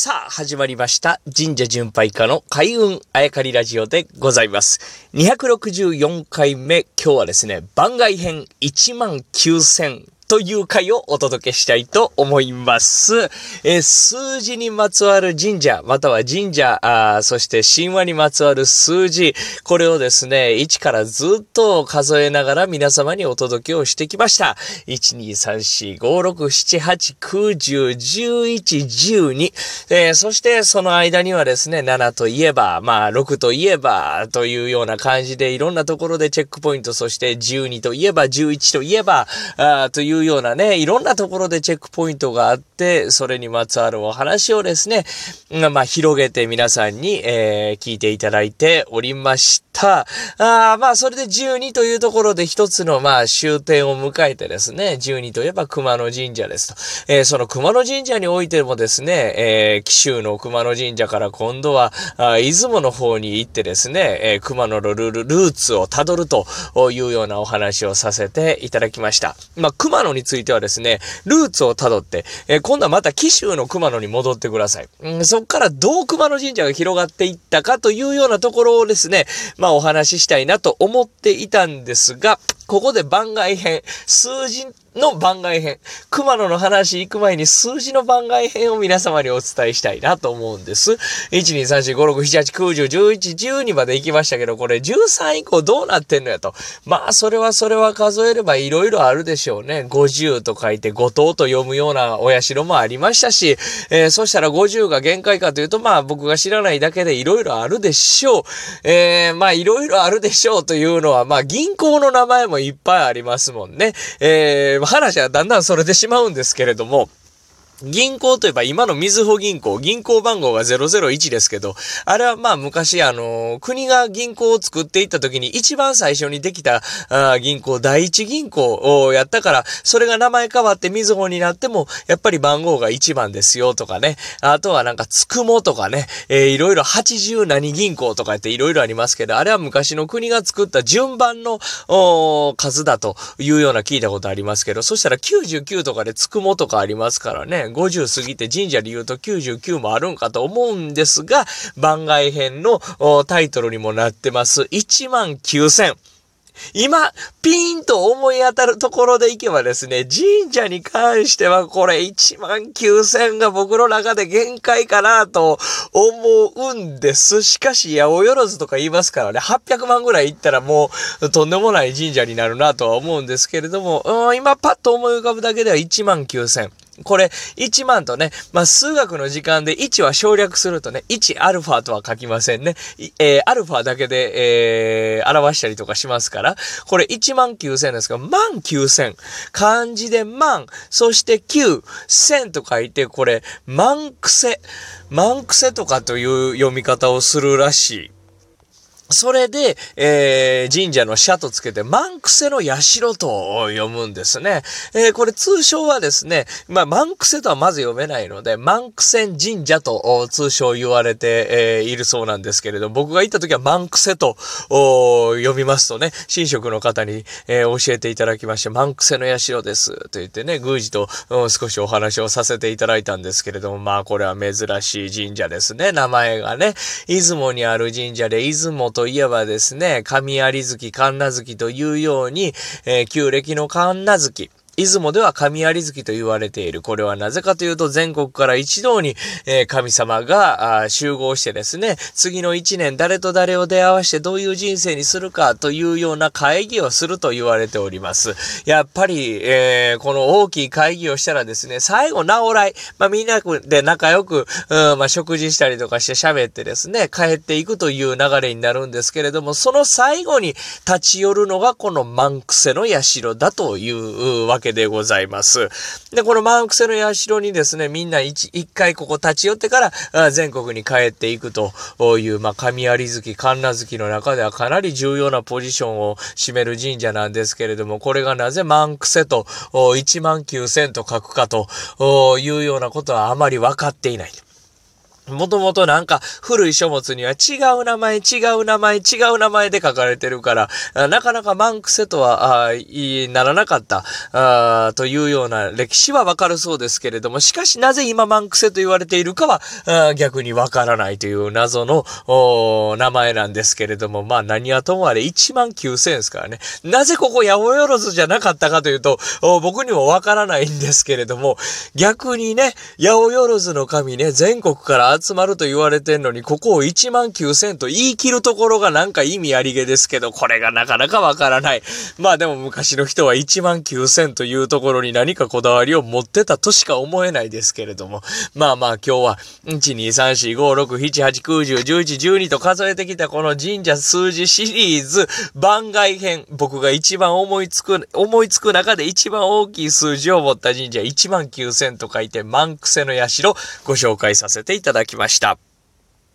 さあ、始まりました。神社巡拝家の開運あやかりラジオでございます。264回目、今日はですね、番外編1万9000という回をお届けしたいと思います。えー数字にまつわる神社、または神社、あそして神話にまつわる数字、これをですね、1からずっと数えながら皆様にお届けをしてきました。1、2、3、4、5、6、7、8、9、10、11、12。えーそしてその間にはですね、7といえば、まあ6といえば、というような感じでいろんなところでチェックポイント、そして12といえば、11といえば、あといういうようなね、いろんなところでチェックポイントがあって、それにまつわるお話をですね、まあ広げて皆さんに、えー聞いていただいておりました。あーまあそれで12というところで一つのまあ終点を迎えてですね、12といえば熊野神社ですと。えーその熊野神社においてもですね、えー紀州の熊野神社から今度は、あ出雲の方に行ってですね、えー熊野のルル、ルーツをたどるというようなお話をさせていただきました。まあ、熊野についてはですね、ルーツをたどって、えー今度はまた紀州の熊野に戻ってください。うんそこからどう熊野神社が広がっていったかというようなところをですね、まあお話ししたいなと思っていたんですが、ここで番外編、数字の番外編、熊野の話行く前に数字の番外編を皆様にお伝えしたいなと思うんです。1、2、3、4、5、6、7、8、9、10、11、12まで行きましたけど、これ13以降どうなってんのやと。まあ、それはそれは数えればいろいろあるでしょうね。50と書いて五島と読むようなお社もありましたし、えーそしたら50が限界かというと、まあ僕が知らないだけでいろいろあるでしょう。えーまあいろいろあるでしょうというのは、まあ銀行の名前もいっぱいありますもんね。えー話はだんだんそれてしまうんですけれども、銀行といえば今のみずほ銀行、銀行番号が001ですけど、あれはまあ昔あの、国が銀行を作っていった時に一番最初にできたあ銀行、第一銀行をやったから、それが名前変わってみずほになっても、やっぱり番号が1番ですよとかね、あとはなんかつくもとかね、えーいろいろ80何銀行とかっていろいろありますけど、あれは昔の国が作った順番の数だというような聞いたことありますけど、そしたら99とかでつくもとかありますからね、50過ぎて神社で言うと99もあるんかと思うんですが、番外編のタイトルにもなってます。1万9000。今、ピーンと思い当たるところでいけばですね、神社に関してはこれ1万9000が僕の中で限界かなと思うんです。しかし、八百万とか言いますからね、800万ぐらい行ったらもうとんでもない神社になるなとは思うんですけれども、うん今パッと思い浮かぶだけでは1万9000。これ、1万とね、まあ、数学の時間で1は省略するとね、1アルファとは書きませんね。えーアルファだけで、えー表したりとかしますから、これ1万9000ですが、万9000。漢字で万、そして9、千と書いて、これ、万癖。万癖とかという読み方をするらしい。それで、えー神社の社とつけて、万癖の社と読むんですね。えーこれ通称はですね、まあ、万癖とはまず読めないので、万癖神社と通称言われて、えーいるそうなんですけれど、僕が行った時は万癖と読みますとね、神職の方に、えー教えていただきまして、万癖の社ですと言ってね、宮司とうん少しお話をさせていただいたんですけれども、まあこれは珍しい神社ですね、名前がね。出雲にある神社で、出雲といえばですね、神有月、神無月というように、えー旧暦の神無月。出雲では神有月と言われている。これはなぜかというと全国から一堂に、えー神様があ集合してですね、次の一年誰と誰を出会わしてどういう人生にするかというような会議をすると言われております。やっぱり、えーこの大きい会議をしたらですね、最後、なおらい、まあみんなで仲良く、うんまあ食事したりとかして喋ってですね、帰っていくという流れになるんですけれども、その最後に立ち寄るのがこの万癖の社だというわけでございます。で、この万癖の社にですね、みんな一一回ここ立ち寄ってから全国に帰っていくという、まあ神有月、神奈月の中ではかなり重要なポジションを占める神社なんですけれども、これがなぜ満クセと1万9000と書くかというようなことはあまり分かっていない。もともとなんか古い書物には違う名前、違う名前、違う名前で書かれてるから、なかなかマンクセとは、あならなかったあ、というような歴史はわかるそうですけれども、しかしなぜ今マンクセと言われているかは、あ逆にわからないという謎の名前なんですけれども、まあ何はともあれ1万9000ですからね。なぜここ八百万じゃなかったかというと、僕にもわからないんですけれども、逆にね、八百万の神ね、全国から集まると言われてんのに、ここを1万9000と言い切るところがなんか意味ありげですけど、これがなかなかわからない。まあでも昔の人は1万9000というところに何かこだわりを持ってたとしか思えないですけれども。まあまあ今日は、1、2、3、4、5、6、7、8、9、10、11、12と数えてきたこの神社数字シリーズ番外編、僕が一番思いつく、思いつく中で一番大きい数字を持った神社1万9000と書いて、マンクセの社ご紹介させていただきました。